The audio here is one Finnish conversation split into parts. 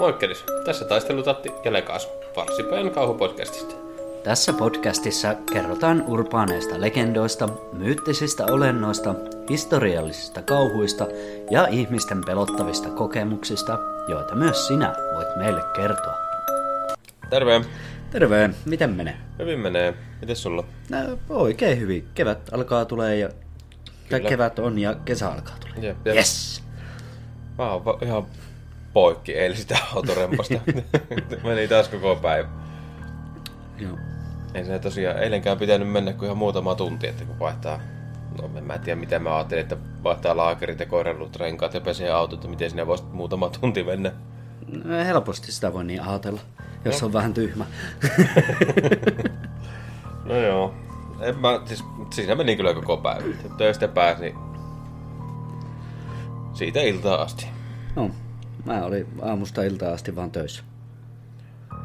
Moikkelis, tässä taistelutatti ja Lekas, Varsipäin kauhupodcastista. Tässä podcastissa kerrotaan urbaaneista legendoista, myyttisistä olennoista, historiallisista kauhuista ja ihmisten pelottavista kokemuksista, joita myös sinä voit meille kertoa. Terve, Terve, miten menee? hyvin menee. Mites sulla? No, oikein hyvin. Kevät alkaa tulee ja... Tai Kyllä. kevät on ja kesä alkaa tulee. Jep, jep. Yes! Mä oon va- ihan poikki eilisestä autorempasta. Meni taas koko päivä. Joo. Ei se tosiaan eilenkään pitänyt mennä kuin ihan muutama tunti, että kun vaihtaa... No en mä tiedä mitä mä ajattelin, että vaihtaa laakerit ja koirannut renkaat ja pesee autot, että miten sinä voisit muutama tunti mennä. No, helposti sitä voi niin ajatella, jos on vähän tyhmä. No joo. En mä, siis, siinä meni kyllä koko päivä. Töistä pääsi siitä iltaa asti. no, mä olin aamusta iltaan asti vaan töissä.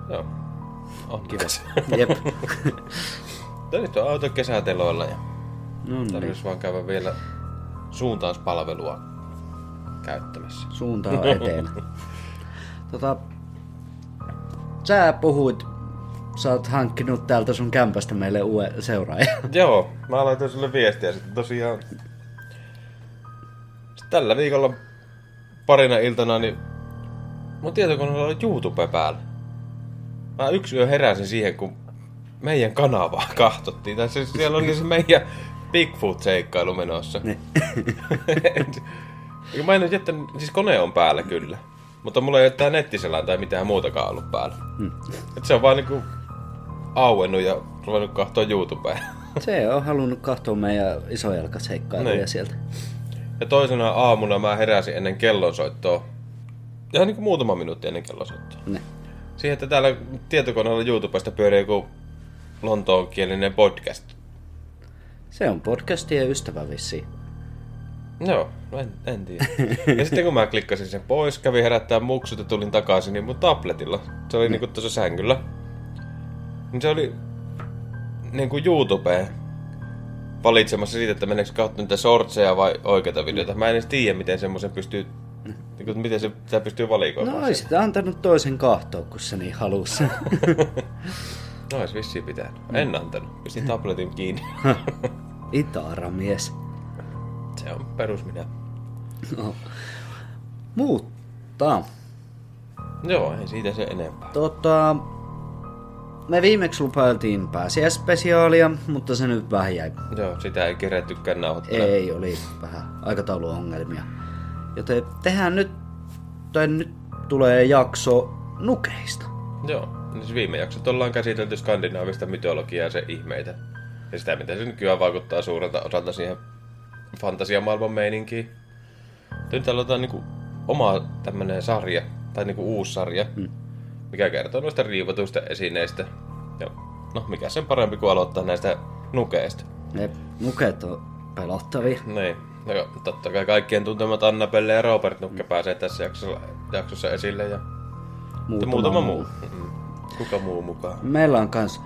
Joo. On kiva. Jep. Nyt on auto kesäteloilla ja No niin. tarvitsisi vaan käydä vielä suuntauspalvelua käyttämässä. Suunta on eteen. tota, sä puhuit, sä oot hankkinut täältä sun kämpästä meille uuden seuraajan. Joo, mä laitoin sulle viestiä sitten tosiaan. Sitten tällä viikolla parina iltana, niin mun tietokoneella oli YouTube päällä. Mä yksi yö heräsin siihen, kun meidän kanavaa kahtottiin. Tai siis siellä oli se meidän Bigfoot-seikkailu menossa. Niin. Mä en jättänyt, siis kone on päällä kyllä. Mutta mulla ei ole tää nettiselään tai mitään muutakaan ollut päällä. Hmm. Et se on vaan niinku auennut ja ruvennut kahtoa YouTubeen. Se on halunnut katsoa meidän isojalkaseikkailuja Niin. sieltä. Ja toisena aamuna mä heräsin ennen kellonsoittoa. Ihan niinku muutama minuutti ennen kellonsoittoa. Ne. Siihen, että täällä tietokoneella YouTubesta pyörii joku lontoonkielinen podcast. Se on podcastien ystävä vissiin. Joo, no en, en tiedä. ja sitten kun mä klikkasin sen pois, kävin herättää muksut ja tulin takaisin, niin mun tabletilla, se oli niinku tuossa sängyllä, niin se oli niinku YouTubeen valitsemassa siitä, että meneekö kautta niitä shortseja vai oikeita videoita. Mä en edes tiedä, miten semmoisen pystyy, niinku, miten se sitä pystyy valikoimaan. No oisit antanut toisen kahtoa, kun se niin halusi. No ois vissiin pitänyt. En antanut. Pistin tabletin kiinni. Itara-mies. se on perus minä. No. Mutta, Joo, ei siitä se enempää. tota, me viimeksi lupailtiin pääsiäispesiaalia, mutta se nyt vähän jäi. Joo, sitä ei kerettykään nauhoittaa. Ei, oli vähän aikatauluongelmia. Joten tehdään nyt, tai nyt tulee jakso nukeista. Joo, siis viime jaksot ollaan käsitelty skandinaavista mytologiaa ja sen ihmeitä. Ja sitä, miten se nykyään vaikuttaa suurelta osalta siihen fantasiamaailman meininkiin. Nyt aloitetaan niinku oma tämmönen sarja, tai niinku uusi sarja, Hmm. mikä kertoo noista riivatuista esineistä. Ja no, mikä sen parempi kuin aloittaa näistä nukeista. Ne nuket on pelottavia. Niin. Ja totta kai kaikkien tuntemat Annabelle ja Robert Nukke pääsee tässä jaksossa, jaksossa esille ja Muutama, muutama, muu. Mm. Kuka muu mukaan? Meillä on kans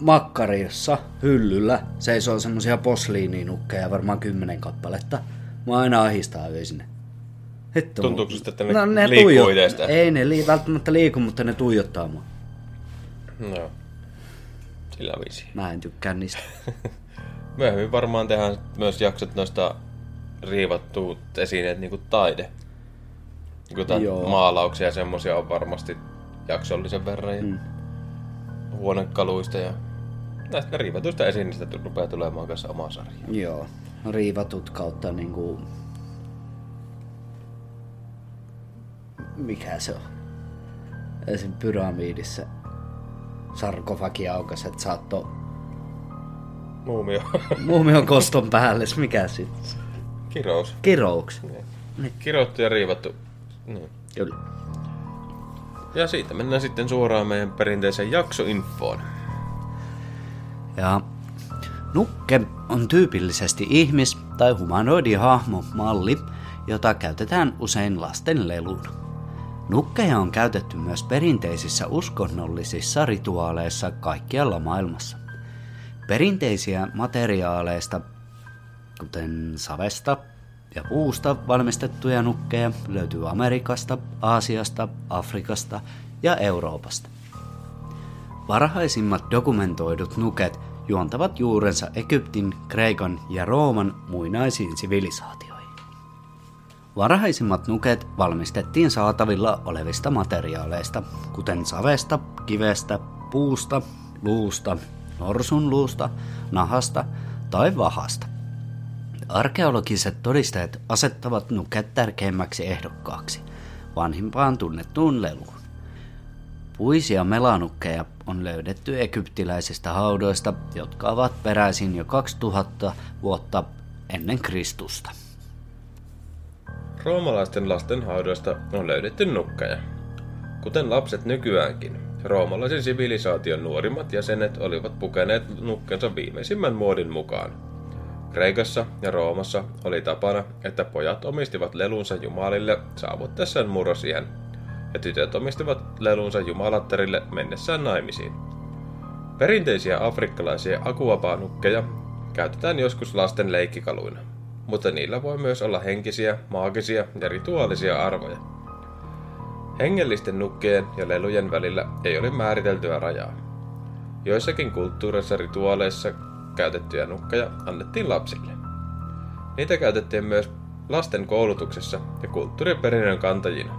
makkarissa hyllyllä seisoo semmosia posliininukkeja, varmaan kymmenen kappaletta. Mä aina ahistaa öisin ne. Hitto. Tuntuuko susta, että ne no, ne liikkuu tuijot-? Ei ne li- välttämättä liiku, mutta ne tuijottaa mua. No. Sillä viisi. Mä en tykkää niistä. Myöhemmin varmaan tehdään myös jaksot noista riivattuut esineet niinku taide. Niinku Joo. Maalauksia ja semmosia on varmasti jaksollisen verran. Ja Mm. Huonekaluista ja näistä riivatuista esineistä rupeaa tulemaan kanssa oma sarja. Joo. Riivatut kautta niinku... Mikä se on? Esim. pyramiidissa sarkofagi aukas, että saattoi Muumio. muumion koston päälle. Mikä sitten? Kirous. Kirouks. Niin. Kirottu ja riivattu. Niin. Kyllä. Ja siitä mennään sitten suoraan meidän perinteiseen jaksoinfoon. Ja nukke on tyypillisesti ihmis- tai humanoidihahmo malli, jota käytetään usein lasten leluna. Nukkeja on käytetty myös perinteisissä uskonnollisissa rituaaleissa kaikkialla maailmassa. Perinteisiä materiaaleista, kuten savesta ja puusta valmistettuja nukkeja löytyy Amerikasta, Aasiasta, Afrikasta ja Euroopasta. Varhaisimmat dokumentoidut nuket juontavat juurensa Egyptin, Kreikan ja Rooman muinaisiin sivilisaatioihin. Varhaisimmat nuket valmistettiin saatavilla olevista materiaaleista, kuten savesta, kivestä, puusta, luusta, norsunluusta, nahasta tai vahasta. Arkeologiset todisteet asettavat nuket tärkeimmäksi ehdokkaaksi vanhimpaan tunnettuun leluun. Puisia melanukkeja on löydetty egyptiläisistä haudoista, jotka ovat peräisin jo 2000 vuotta ennen Kristusta. Roomalaisten lasten haudoista on löydetty nukkeja. Kuten lapset nykyäänkin, roomalaisen sivilisaation nuorimmat jäsenet olivat pukeneet nukkensa viimeisimmän muodin mukaan. Kreikassa ja Roomassa oli tapana, että pojat omistivat lelunsa jumalille saavuttaessaan murrosiän, ja tytöt omistivat lelunsa jumalattarille mennessään naimisiin. Perinteisiä afrikkalaisia akuapaanukkeja käytetään joskus lasten leikkikaluina mutta niillä voi myös olla henkisiä, maagisia ja rituaalisia arvoja. Hengellisten nukkeen ja lelujen välillä ei ole määriteltyä rajaa. Joissakin kulttuureissa rituaaleissa käytettyjä nukkeja annettiin lapsille. Niitä käytettiin myös lasten koulutuksessa ja kulttuuriperinnön kantajina.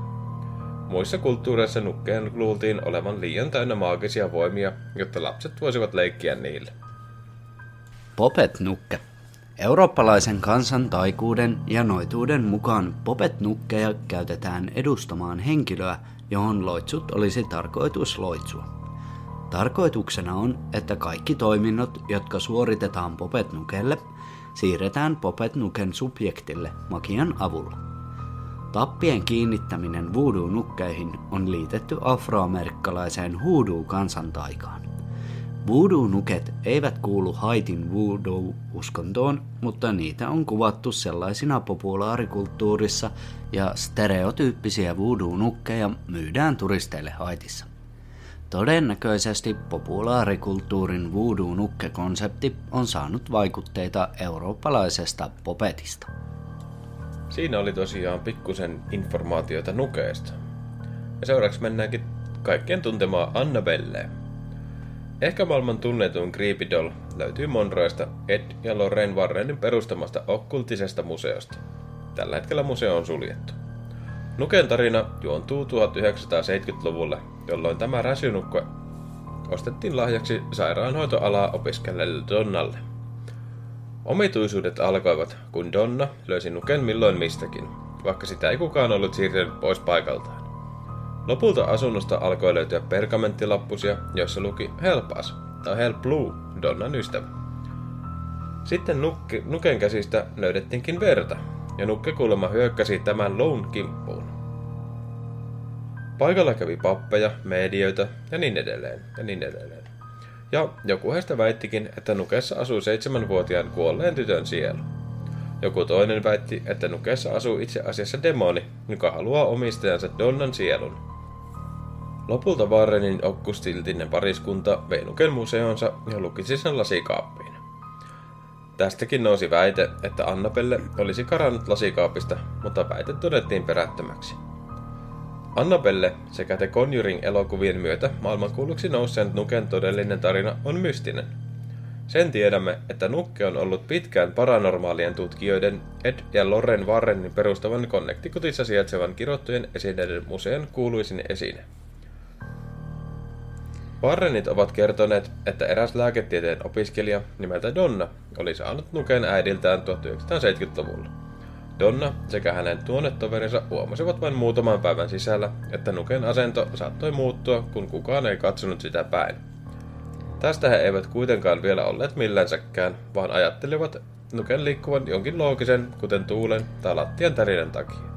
Muissa kulttuureissa nukkeen luultiin olevan liian täynnä maagisia voimia, jotta lapset voisivat leikkiä niille. Popet-nukke Eurooppalaisen kansan taikuuden ja noituuden mukaan popet-nukkeja käytetään edustamaan henkilöä, johon loitsut olisi tarkoitus loitsua. Tarkoituksena on, että kaikki toiminnot, jotka suoritetaan popet-nukelle, siirretään popet-nuken subjektille magian avulla. Tappien kiinnittäminen voodoo-nukkeihin on liitetty afroamerikkalaiseen hoodoo-kansantaikaan. Voodoo-nuket eivät kuulu Haitin voodoo-uskontoon, mutta niitä on kuvattu sellaisina populaarikulttuurissa ja stereotyyppisiä voodoo-nukkeja myydään turisteille Haitissa. Todennäköisesti populaarikulttuurin voodoo-nukke-konsepti on saanut vaikutteita eurooppalaisesta popetista. Siinä oli tosiaan pikkusen informaatiota nukeesta. Ja seuraavaksi mennäänkin kaikkien tuntemaan Annabelleen. Ehkä maailman tunnetuin Creepy Doll löytyy Monroesta Ed ja Lorraine Warrenin perustamasta okkultisesta museosta. Tällä hetkellä museo on suljettu. Nuken tarina juontuu 1970-luvulle, jolloin tämä räsynukko ostettiin lahjaksi sairaanhoitoalaa opiskelleelle Donnalle. Omituisuudet alkoivat, kun Donna löysi nuken milloin mistäkin, vaikka sitä ei kukaan ollut siirtynyt pois paikaltaan. Lopulta asunnosta alkoi löytyä pergamenttilappusia, joissa luki Help us tai Help Blue, Donnan ystävä. Sitten nukke, Nuken käsistä löydettiinkin verta, ja Nukke kuulemma hyökkäsi tämän Loun kimppuun. Paikalla kävi pappeja, medioita ja niin edelleen ja niin edelleen. Ja joku heistä väittikin, että Nukessa asuu seitsemänvuotiaan kuolleen tytön sielu. Joku toinen väitti, että Nukessa asuu itse asiassa demoni, joka haluaa omistajansa Donnan sielun. Lopulta Warrenin okkustiltinen pariskunta vei Nuken museonsa ja lukisi sen lasikaappiin. Tästäkin nousi väite, että Annabelle olisi karannut lasikaapista, mutta väite todettiin perättömäksi. Annabelle sekä The Conjuring-elokuvien myötä maailmankuuluksi nousseen Nuken todellinen tarina on mystinen. Sen tiedämme, että Nukke on ollut pitkään paranormaalien tutkijoiden Ed ja Loren Warrenin perustavan Connecticutissa sijaitsevan kirottujen esineiden museon kuuluisin esine. Warrenit ovat kertoneet, että eräs lääketieteen opiskelija nimeltä Donna oli saanut Nuken äidiltään 1970-luvulla. Donna sekä hänen tuonnetoverinsa huomasivat vain muutaman päivän sisällä, että Nuken asento saattoi muuttua, kun kukaan ei katsonut sitä päin. Tästä he eivät kuitenkaan vielä olleet millänsäkään, vaan ajattelivat Nuken liikkuvan jonkin loogisen, kuten tuulen tai lattian tärinän takia.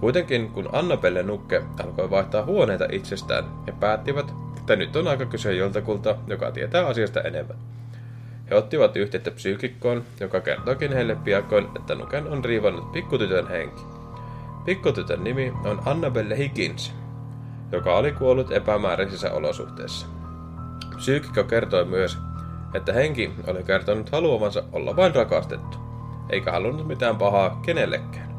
Kuitenkin kun Annabelle Nukke alkoi vaihtaa huoneita itsestään, he päättivät, että nyt on aika kysyä joltakulta, joka tietää asiasta enemmän. He ottivat yhteyttä psyykikkoon, joka kertoikin heille piakkoin, että Nuken on riivannut pikkutytön henki. Pikkutytön nimi on Annabelle Higgins, joka oli kuollut epämääräisissä olosuhteissa. Psyykikko kertoi myös, että henki oli kertonut haluavansa olla vain rakastettu. eikä halunnut mitään pahaa kenellekään.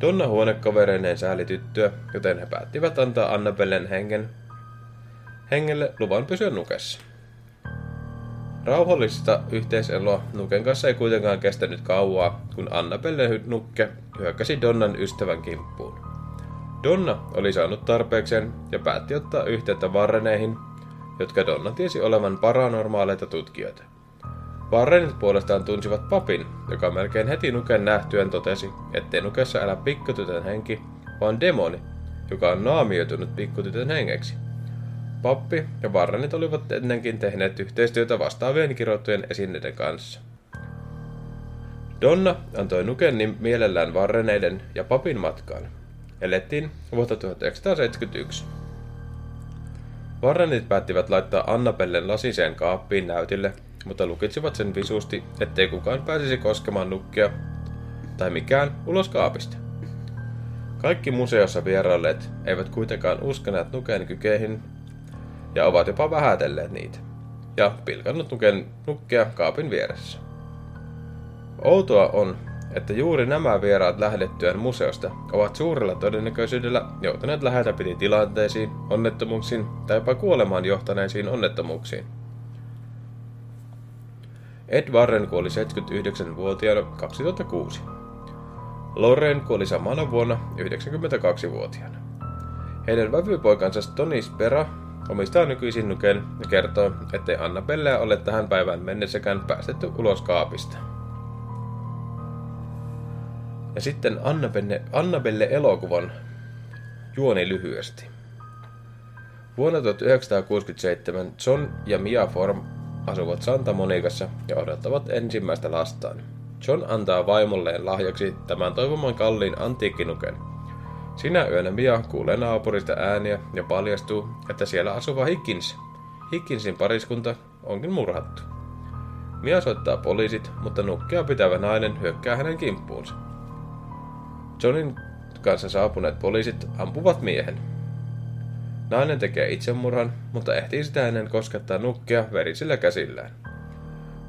Donna huonekavereineen sääli tyttöä, joten he päättivät antaa Annabellen hengen hengelle luvan pysyä nukessa. Rauhallista yhteiseloa Nuken kanssa ei kuitenkaan kestänyt kauaa, kun Annabelle Nukke hyökkäsi Donnan ystävän kimppuun. Donna oli saanut tarpeekseen ja päätti ottaa yhteyttä Varreneihin, jotka Donna tiesi olevan paranormaaleita tutkijoita. Warrenit puolestaan tunsivat papin, joka melkein heti Nuken nähtyään totesi, ettei Nukessa elä pikkutytön henki, vaan demoni, joka on naamioitunut pikkutytön hengeksi. Pappi ja Warrenit olivat ennenkin tehneet yhteistyötä vastaavien kirjoittujen esineiden kanssa. Donna antoi Nuken mielellään Warreneiden ja papin matkaan. Elettiin vuotta 1971. Warrenit päättivät laittaa Annabellen lasiseen kaappiin näytille, mutta lukitsivat sen visusti, ettei kukaan pääsisi koskemaan nukkia tai mikään ulos kaapista. Kaikki museossa vierailleet eivät kuitenkaan uskoneet nuken kykeihin ja ovat jopa vähätelleet niitä ja pilkannut nuken nukkia kaapin vieressä. Outoa on, että juuri nämä vieraat lähdettyään museosta ovat suurella todennäköisyydellä joutuneet läheltä piti tilanteisiin, onnettomuuksiin tai jopa kuolemaan johtaneisiin onnettomuuksiin. Ed Warren kuoli 79-vuotiaana 2006. Lorraine kuoli samana vuonna 92-vuotiaana. Heidän vävypoikansa Tony Spera omistaa nykyisin nuken ja kertoo, ettei Annabellea ole tähän päivään mennessäkään päästetty ulos kaapista. Ja sitten Annabelle, Annabelle-elokuvan juoni lyhyesti. Vuonna 1967 John ja Mia Form asuvat Santa Monicassa ja odottavat ensimmäistä lastaan. John antaa vaimolleen lahjaksi tämän toivoman kalliin antiikkinuken. Sinä yönä Mia kuulee naapurista ääniä ja paljastuu, että siellä asuva Higgins, Higginsin pariskunta, onkin murhattu. Mia soittaa poliisit, mutta nukkea pitävä nainen hyökkää hänen kimppuunsa. Johnin kanssa saapuneet poliisit ampuvat miehen. Nainen tekee itsemurhan, mutta ehtii sitä ennen koskettaa nukkea verisillä käsillään.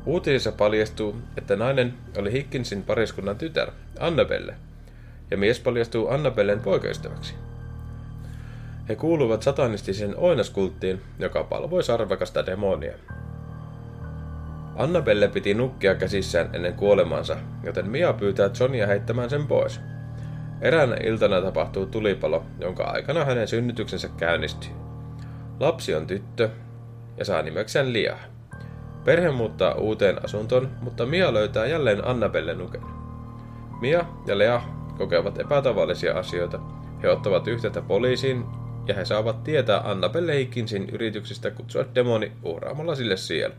Uutisissa paljastuu, että nainen oli Hickinsin pariskunnan tytär, Annabelle, ja mies paljastuu Annabellen poikaystäväksi. He kuuluvat satanistisen oinaskulttiin, joka palvoi sarvakasta demonia. Annabelle piti nukkia käsissään ennen kuolemansa, joten Mia pyytää Johnia heittämään sen pois. Eräänä iltana tapahtuu tulipalo, jonka aikana hänen synnytyksensä käynnistyy. Lapsi on tyttö ja saa nimekseen Lia. Perhe muuttaa uuteen asuntoon, mutta Mia löytää jälleen Annabelle nuken. Mia ja Lea kokevat epätavallisia asioita. He ottavat yhteyttä poliisiin ja he saavat tietää Annabelle Hickinsin yrityksistä kutsua demoni uhraamalla sille sielu.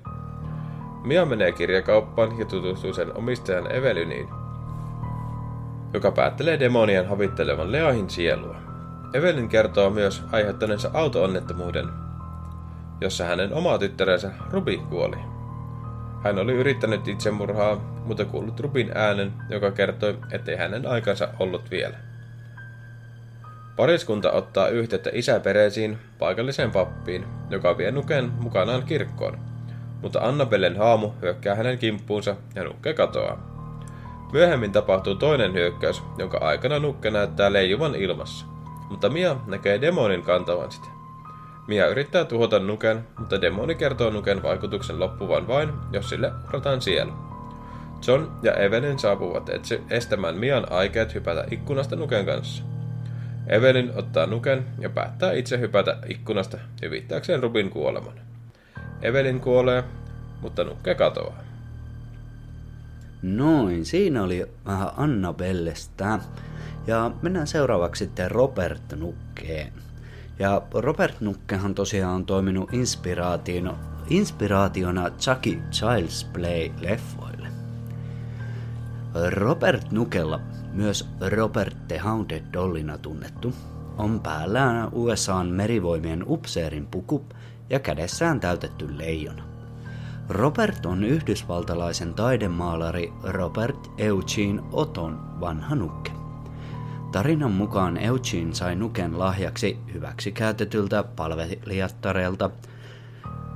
Mia menee kirjakauppaan ja tutustuu sen omistajan Evelyniin, joka päättelee demonien havittelevan Leahin sielua. Evelyn kertoo myös aiheuttaneensa auto-onnettomuuden, jossa hänen oma tyttärensä Ruby kuoli. Hän oli yrittänyt itsemurhaa, mutta kuullut Rubin äänen, joka kertoi, ettei hänen aikansa ollut vielä. Pariskunta ottaa yhteyttä isäpereisiin, paikalliseen pappiin, joka vie Nuken mukanaan kirkkoon, mutta Annabellen haamu hyökkää hänen kimppuunsa ja Nukke katoaa. Myöhemmin tapahtuu toinen hyökkäys, jonka aikana Nukke näyttää leijuvan ilmassa, mutta Mia näkee demonin kantavan sitä. Mia yrittää tuhota Nuken, mutta demoni kertoo Nuken vaikutuksen loppuvan vain, jos sille uhrataan sielu. John ja Evelyn saapuvat estämään Mian aikeet hypätä ikkunasta Nuken kanssa. Evelyn ottaa Nuken ja päättää itse hypätä ikkunasta hyvittääkseen Rubin kuoleman. Evelyn kuolee, mutta Nukke katoaa. Noin, siinä oli vähän Annabellesta. Ja mennään seuraavaksi sitten Robert Nukkeen. Ja Robert Nukkehan tosiaan on toiminut inspiraationa, inspiraationa Chucky Child's Play-leffoille. Robert Nukella, myös Robert the Haunted Dollina tunnettu, on päällään USAn merivoimien upseerin puku ja kädessään täytetty leijona. Robert on yhdysvaltalaisen taidemaalari Robert Eugene Oton vanha nukke. Tarinan mukaan Eugene sai nuken lahjaksi hyväksi käytetyltä palvelijattarelta,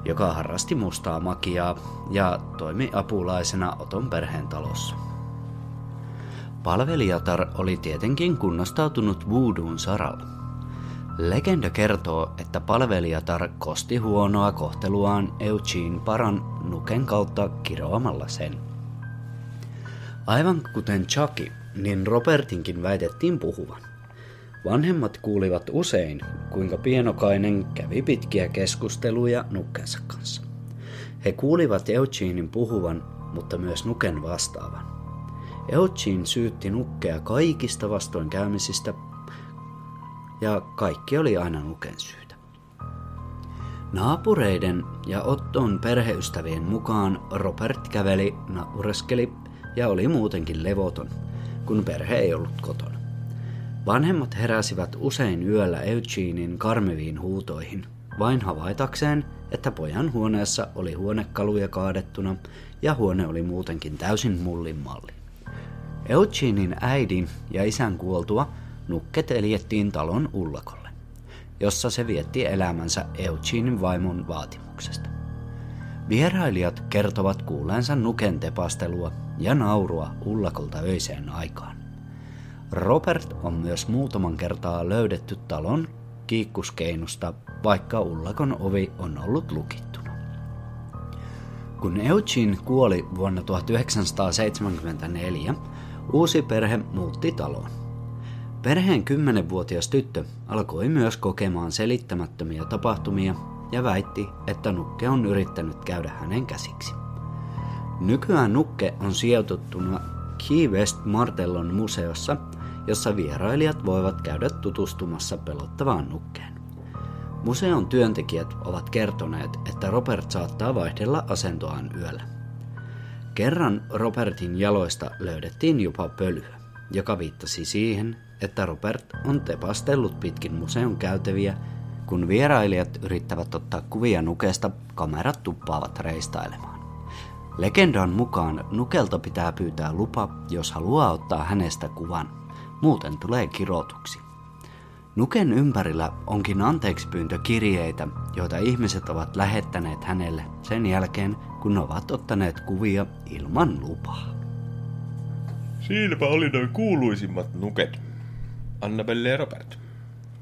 joka harrasti mustaa makiaa ja toimi apulaisena Oton perheen talossa. Palvelijatar oli tietenkin kunnostautunut voodoo'n saralla. Legenda kertoo, että palvelijatar kosti huonoa kohteluaan Eugene Paran nuken kautta kiroamalla sen. Aivan kuten Chucky, niin Robertinkin väitettiin puhuvan. Vanhemmat kuulivat usein, kuinka pienokainen kävi pitkiä keskusteluja nukkensa kanssa. He kuulivat Eugenein puhuvan, mutta myös nuken vastaavan. Eugene syytti nukkea kaikista vastoinkäymisistä ja kaikki oli aina nuken syytä. Naapureiden ja Otton perheystävien mukaan Robert käveli, naureskeli ja oli muutenkin levoton, kun perhe ei ollut kotona. Vanhemmat heräsivät usein yöllä Eugenein karmeviin huutoihin, vain havaitakseen, että pojan huoneessa oli huonekaluja kaadettuna ja huone oli muutenkin täysin mullin malli. Eugenein äidin ja isän kuoltua nukket eljettiin talon ullakolle, jossa se vietti elämänsä Eugenein vaimon vaatimuksesta. Vierailijat kertovat kuulleensa nuken tepastelua ja naurua ullakolta öiseen aikaan. Robert on myös muutaman kertaa löydetty talon kiikkuskeinusta, vaikka ullakon ovi on ollut lukittuna. Kun Eugene kuoli vuonna 1974, uusi perhe muutti taloon. Perheen kymmenenvuotias tyttö alkoi myös kokemaan selittämättömiä tapahtumia ja väitti, että Nukke on yrittänyt käydä hänen käsiksi. Nykyään Nukke on sijoituttuna Key West Martellon museossa, jossa vierailijat voivat käydä tutustumassa pelottavaan nukkeen. Museon työntekijät ovat kertoneet, että Robert saattaa vaihdella asentoaan yöllä. Kerran Robertin jaloista löydettiin jopa pölyä, joka viittasi siihen, että Robert on tepastellut pitkin museon käytäviä kun vierailijat yrittävät ottaa kuvia nukesta, kamerat tuppaavat reistailemaan. Legendan mukaan nukelta pitää pyytää lupa, jos haluaa ottaa hänestä kuvan. Muuten tulee kirotuksi. Nuken ympärillä onkin anteeksi pyyntökirjeitä, joita ihmiset ovat lähettäneet hänelle sen jälkeen, kun ovat ottaneet kuvia ilman lupaa. Siinäpä oli noin kuuluisimmat nuket. Annabelle ja Robert.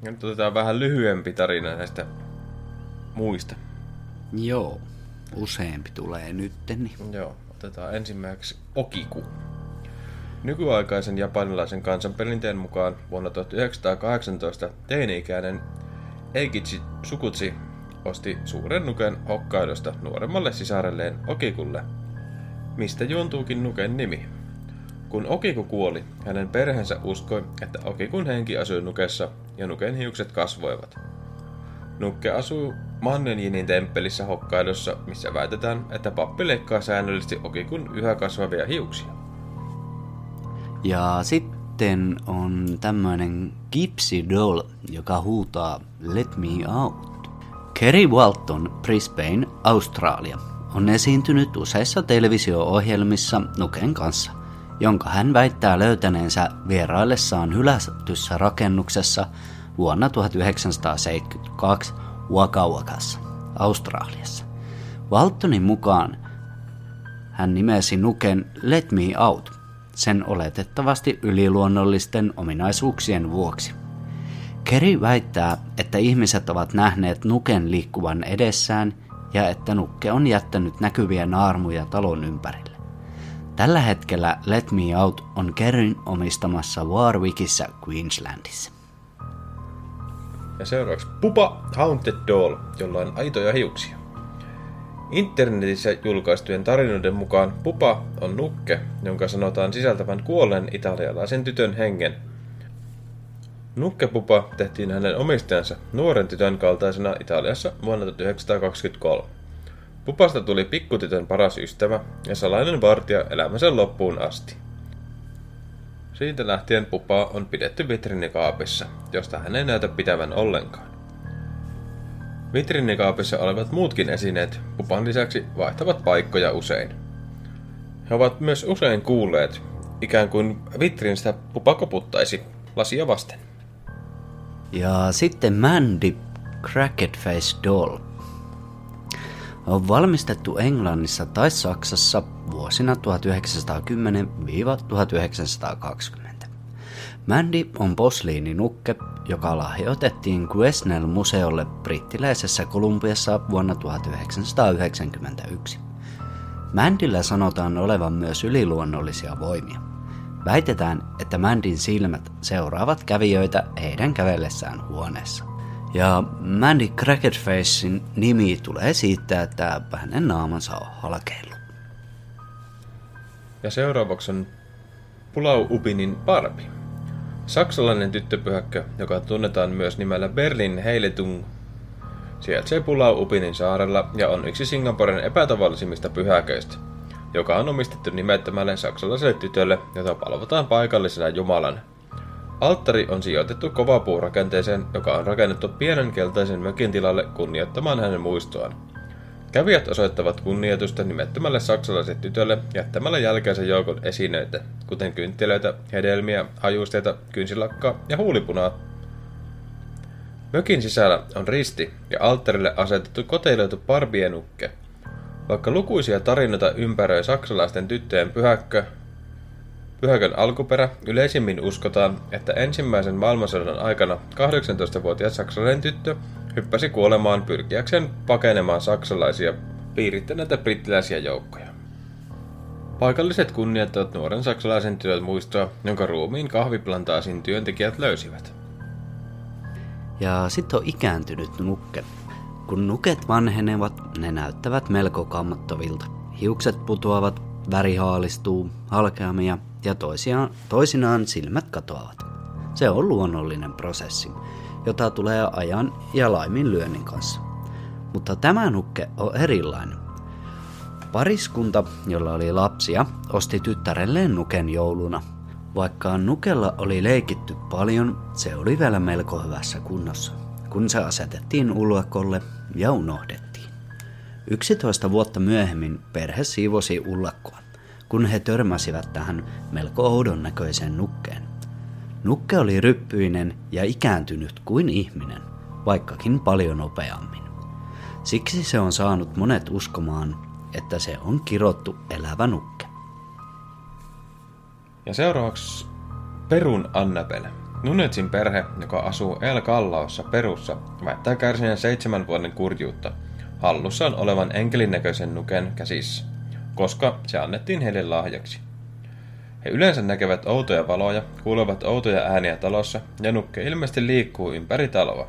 Ja nyt otetaan vähän lyhyempi tarina näistä muista. Joo, useampi tulee nytten. Joo, otetaan ensimmäiseksi Okiku. Nykyaikaisen japanilaisen kansanperinteen mukaan vuonna 1918 teini-ikäinen Eikichi Sukutsi osti suuren nuken Hokkaidosta nuoremmalle sisarelleen Okikulle, mistä juontuukin nuken nimi. Kun Okiku kuoli, hänen perheensä uskoi, että Okikun henki asui nukessa ja nuken hiukset kasvoivat. Nukke asuu Mannenjinin temppelissä Hokkaidossa, missä väitetään, että pappi leikkaa säännöllisesti Okikun yhä kasvavia hiuksia. Ja sitten on tämmöinen Gypsy Doll, joka huutaa Let me out. Kerry Walton, Brisbane, Australia, on esiintynyt useissa televisio-ohjelmissa Nuken kanssa – jonka hän väittää löytäneensä vieraillessaan hylätyssä rakennuksessa vuonna 1972 Waka Wakassa, Australiassa. Waltonin mukaan hän nimesi nuken Let Me Out, sen oletettavasti yliluonnollisten ominaisuuksien vuoksi. Kerry väittää, että ihmiset ovat nähneet nuken liikkuvan edessään ja että nukke on jättänyt näkyviä naarmuja talon ympärille. Tällä hetkellä Let Me Out on Kerryn omistamassa Warwickissa Queenslandissa. Ja seuraavaksi Pupa Haunted Doll, jolla on aitoja hiuksia. Internetissä julkaistujen tarinoiden mukaan Pupa on nukke, jonka sanotaan sisältävän kuolleen italialaisen tytön hengen. Nukkepupa tehtiin hänen omistajansa nuoren tytön kaltaisena Italiassa vuonna 1923. Pupasta tuli pikkutytön paras ystävä ja salainen vartija elämänsä loppuun asti. Siitä lähtien pupa on pidetty vitrinikaapissa, josta hän ei näytä pitävän ollenkaan. Vitrinikaapissa olevat muutkin esineet pupan lisäksi vaihtavat paikkoja usein. He ovat myös usein kuulleet, ikään kuin vitrinistä pupa koputtaisi lasia vasten. Ja sitten Mandy Cracked Face Doll on valmistettu Englannissa tai Saksassa vuosina 1910-1920. Mandy on posliininukke, joka lahjoitettiin Quesnel-museolle brittiläisessä Kolumbiassa vuonna 1991. Mandillä sanotaan olevan myös yliluonnollisia voimia. Väitetään, että Mandin silmät seuraavat kävijöitä heidän kävellessään huoneessa. Ja Mandy Crackerfacein nimi tulee siitä, että hänen naamansa on halkeillut. Ja seuraavaksi on Pulau Upinin Barbie. Saksalainen tyttöpyhäkkö, joka tunnetaan myös nimellä Berlin Heiletung, sijaitsee Pulau Upinin saarella ja on yksi Singaporen epätavallisimmista pyhäköistä, joka on omistettu nimettömälle saksalaiselle tytölle, jota palvotaan paikallisena jumalana. Alttari on sijoitettu kovapuurakenteeseen, joka on rakennettu pienen keltaisen mökin tilalle kunnioittamaan hänen muistoaan. Kävijät osoittavat kunnioitusta nimettömälle saksalaiselle tytölle jättämällä jälkeensä joukon esineitä, kuten kynttilöitä, hedelmiä, hajusteita, kynsilakkaa ja huulipunaa. Mökin sisällä on risti ja alttarille asetettu koteiloitu barbienukke. Vaikka lukuisia tarinoita ympäröi saksalaisten tyttöjen pyhäkkö, pyhäkön alkuperä yleisimmin uskotaan, että ensimmäisen maailmansodan aikana 18-vuotias saksalainen tyttö hyppäsi kuolemaan pyrkiäkseen pakenemaan saksalaisia piirittäneitä brittiläisiä joukkoja. Paikalliset kunnioittavat nuoren saksalaisen työn muistoa, jonka ruumiin kahviplantaasin työntekijät löysivät. Ja sitten on ikääntynyt nukke. Kun nuket vanhenevat, ne näyttävät melko kammottavilta. Hiukset putoavat, väri haalistuu, halkeamia ja toisiaan, toisinaan silmät katoavat. Se on luonnollinen prosessi, jota tulee ajan ja laiminlyönnin kanssa. Mutta tämä nukke on erilainen. Pariskunta, jolla oli lapsia, osti tyttärelleen nuken jouluna. Vaikka nukella oli leikitty paljon, se oli vielä melko hyvässä kunnossa, kun se asetettiin ullakolle ja unohdettiin. 11 vuotta myöhemmin perhe siivosi ullakkoa, kun he törmäsivät tähän melko oudon näköiseen nukkeen. Nukke oli ryppyinen ja ikääntynyt kuin ihminen, vaikkakin paljon nopeammin. Siksi se on saanut monet uskomaan, että se on kirottu elävä nukke. Ja seuraavaksi Perun Annabelle. Nunetsin perhe, joka asuu El Kallaossa Perussa, väittää kärsineen seitsemän vuoden kurjuutta hallussaan olevan enkelinäköisen nuken käsissä, koska se annettiin heille lahjaksi. He yleensä näkevät outoja valoja, kuulevat outoja ääniä talossa ja nukke ilmeisesti liikkuu ympäri taloa.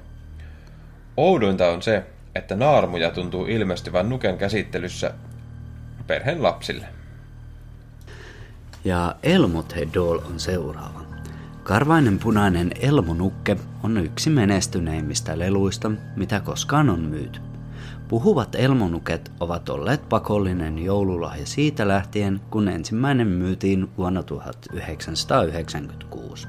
Oudointa on se, että naarmuja tuntuu ilmestyvän nuken käsittelyssä perheen lapsille. Ja Elmothe Doll on seuraava. Karvainen punainen elmonukke on yksi menestyneimmistä leluista, mitä koskaan on myyty. Puhuvat elmonuket ovat olleet pakollinen joululahja siitä lähtien, kun ensimmäinen myytiin vuonna 1996.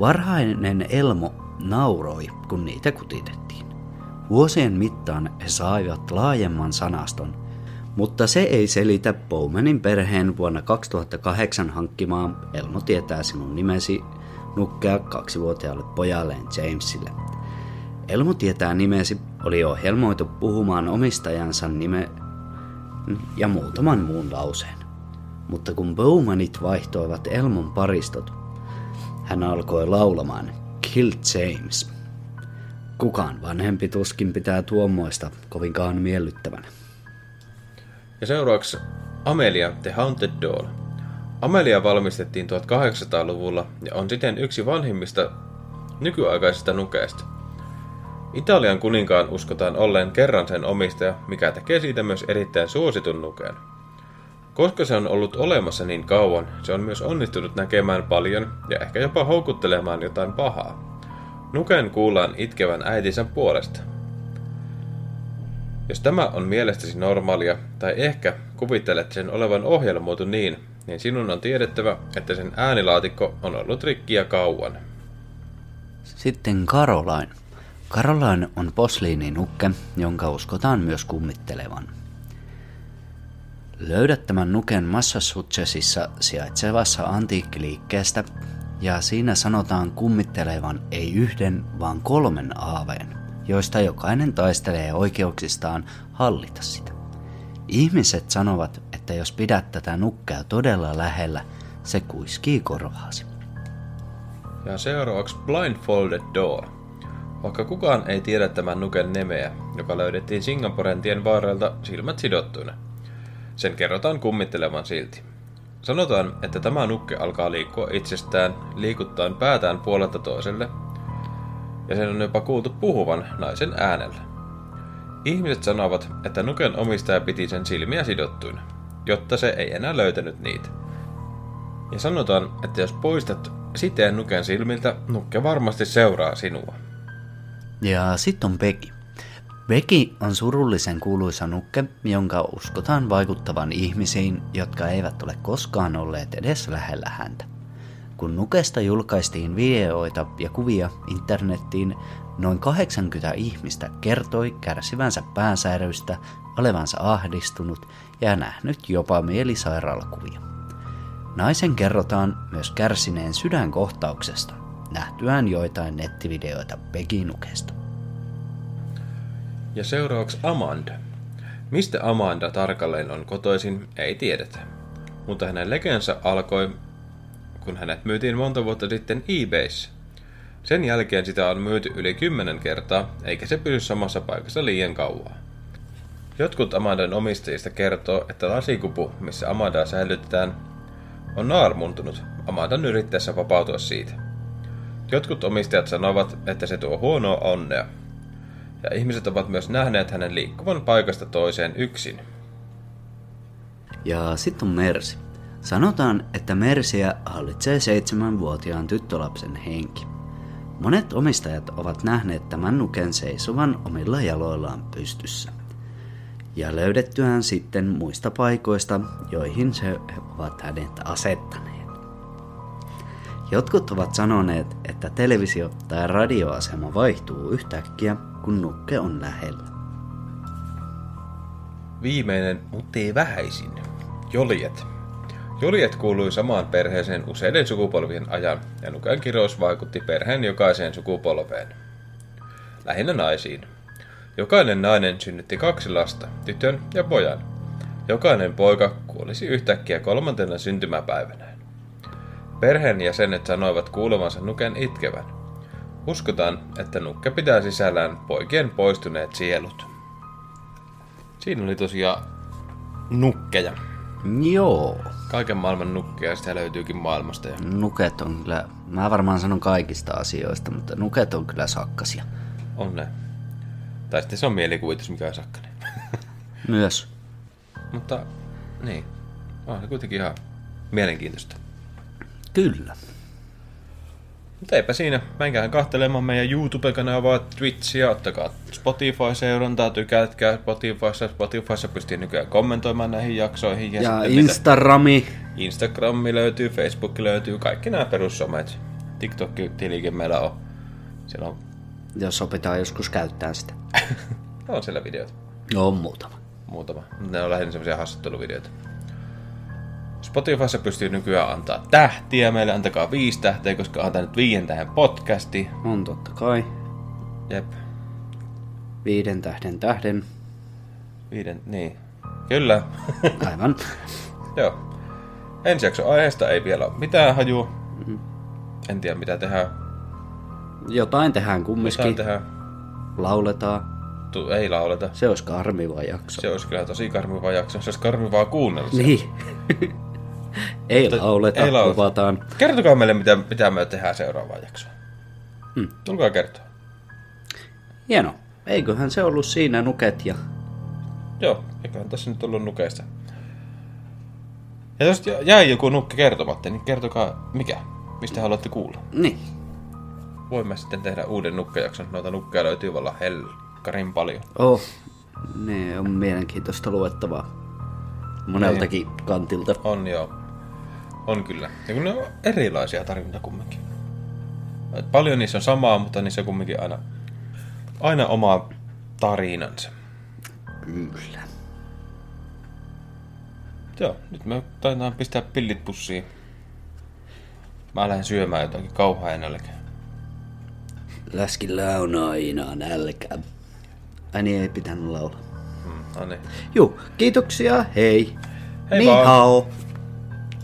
Varhainen elmo nauroi, kun niitä kutitettiin. Vuosien mittaan he saivat laajemman sanaston, mutta se ei selitä Bowmanin perheen vuonna 2008 hankkimaa Elmo tietää sinun nimesi nukkea kaksivuotiaalle pojalleen Jamesille. Elmo tietää nimesi oli ohjelmoitu puhumaan omistajansa nime ja muutaman muun lauseen. Mutta kun Bowmanit vaihtoivat Elmon paristot, hän alkoi laulamaan Kill James. Kukaan vanhempi tuskin pitää tuommoista kovinkaan miellyttävänä. Ja seuraavaksi Amelia The Haunted Doll. Amelia valmistettiin 1800-luvulla ja on siten yksi vanhimmista nykyaikaisista nukeista. Italian kuninkaan uskotaan olleen kerran sen omistaja, mikä tekee siitä myös erittäin suositun nukeen. Koska se on ollut olemassa niin kauan, se on myös onnistunut näkemään paljon ja ehkä jopa houkuttelemaan jotain pahaa. Nuken kuullaan itkevän äitinsä puolesta. Jos tämä on mielestäsi normaalia, tai ehkä kuvittelet sen olevan ohjelmoitu niin, niin sinun on tiedettävä, että sen äänilaatikko on ollut rikkiä kauan. Sitten Caroline. Caroline on posliininukke, jonka uskotaan myös kummittelevan. Löydät tämän nuken Massachusettsissa sijaitsevassa antiikkiliikkeestä, ja siinä sanotaan kummittelevan ei yhden, vaan kolmen aaveen. joista jokainen taistelee oikeuksistaan hallita sitä. Ihmiset sanovat, että jos pidät tätä nukkea todella lähellä, se kuiskii korvaasi. Ja seuraavaksi Blindfolded Door. Vaikka kukaan ei tiedä tämän nuken nimeä, joka löydettiin Singaporen tien varrelta silmät sidottuina. Sen kerrotaan kummittelevan silti. Sanotaan, että tämä nukke alkaa liikkua itsestään, liikuttaen päätään puolelta toiselle, ja sen on jopa kuultu puhuvan naisen äänellä. Ihmiset sanovat, että nuken omistaja piti sen silmiä sidottuina, jotta se ei enää löytänyt niitä. Ja sanotaan, että jos poistat siteen nuken silmiltä, nukke varmasti seuraa sinua. Ja sitten on Becky. Becky on surullisen kuuluisa nukke, jonka uskotaan vaikuttavan ihmisiin, jotka eivät ole koskaan olleet edes lähellä häntä. Kun Nukesta julkaistiin videoita ja kuvia internettiin, noin 80 ihmistä kertoi kärsivänsä päänsäröistä, olevansa ahdistunut ja nähnyt jopa mielisairaalakuvia. Naisen kerrotaan myös kärsineen sydänkohtauksesta, nähtyään joitain nettivideoita Beginukesta. Ja seuraavaksi Amanda. Mistä Amanda tarkalleen on kotoisin, ei tiedetä. Mutta hänen legensa alkoi, kun hänet myytiin monta vuotta sitten eBayssä. Sen jälkeen sitä on myyty yli kymmenen kertaa, eikä se pysy samassa paikassa liian kauaa. Jotkut Amandan omistajista kertoo, että lasikupu, missä Amandaa säilytetään, on naarmuntunut Amandan yrittäessä vapautua siitä. Jotkut omistajat sanovat, että se tuo huonoa onnea, ja ihmiset ovat myös nähneet hänen liikkuvan paikasta toiseen yksin. Ja sitten on Mersi. Sanotaan, että Mersiä hallitsee seitsemänvuotiaan tyttölapsen henki. Monet omistajat ovat nähneet tämän nuken seisovan omilla jaloillaan pystyssä. Ja löydettyään sitten muista paikoista, joihin se ovat hänet asettaneet. Jotkut ovat sanoneet, että televisio- tai radioasema vaihtuu yhtäkkiä, kun nukke on lähellä. Viimeinen, mutta ei vähäisin. Joljet. Joljet kuului samaan perheeseen useiden sukupolvien ajan, ja nuken kirous vaikutti perheen jokaiseen sukupolveen. Lähinnä naisiin. Jokainen nainen synnytti kaksi lasta, tytön ja pojan. Jokainen poika kuolisi yhtäkkiä kolmantena syntymäpäivänään. Perheen jäsenet sanoivat kuulevansa nuken itkevän. Uskotaan, että nukke pitää sisällään poikien poistuneet sielut. Siinä oli tosiaan nukkeja. Joo. Kaiken maailman nukkeja, sitä löytyykin maailmasta. Ja... Nuket on kyllä, mä varmaan sanon kaikista asioista, mutta nuket on kyllä sakkasia. On ne. Tai sitten se on mielikuvitus, mikä on sakkanen. Myös. Mutta niin, on se kuitenkin ihan mielenkiintoista. Kyllä. Mutta eipä siinä. Menkään kahtelemaan meidän YouTube-kanavaa, Twitchiä, ottakaa Spotify-seurantaa, tykätkää Spotifyssa. Spotifyssa pystyy nykyään kommentoimaan näihin jaksoihin. Ja, sitten Instagrami. Instagrammi löytyy, Facebook löytyy, kaikki nämä perussomet. TikTok-tilikin meillä on. Siellä on, Jos opitaan joskus käyttää sitä. on siellä videoita. On muutama. Muutama. Ne on lähinnä semmoisia haastatteluvideoita. Spotifyssa pystyy nykyään antaa tähtiä. Meille antakaa viisi tähteä, koska on nyt viien tähän podcasti. On totta kai. Jep. Viiden tähden tähden. Viiden, niin. Kyllä. Aivan. Joo. Ensi jakson aiheesta ei vielä ole mitään hajua. En tiedä mitä tehdään. Jotain tehdään kumminkin. Jotain tehdään. Lauletaan. Tu- ei lauleta. Se olisi karmiva jakso. Se olisi kyllä tosi karmivaa jakso. Se olisi karmivaa kuunnella. Niin. ei lauleta, ei lauleta. luvataan. Kertokaa meille, mitä, mitä me tehdään seuraavaan jaksoon. Hmm. Tulkaa kertoa. Hieno. Eiköhän se ollut siinä nuket ja... Joo, eiköhän tässä nyt ollut nukeista. Ja jos jäi joku nukke kertomatta, niin kertokaa mikä, mistä haluatte kuulla. Niin. Voimme sitten tehdä uuden nukkejakson. Noita nukkeja löytyy valla helkkarin paljon. Oh. Ne on mielenkiintoista luettavaa. Moneltakin kantilta. On joo. On kyllä. Ja kun ne on erilaisia tarinoita kumminkin. Et Paljon niissä on samaa, mutta niissä on kumminkin aina, aina oma tarinansa. Kyllä. Joo, nyt me taitaan pistää pillit pussiin. Mä lähden syömään jotakin kauhaa nälkää. Läskillä on aina nälkä. Ai niin, ei pitänyt laulaa. Mm, no niin. Juu, kiitoksia, hei. Hei Ni vaan. hao.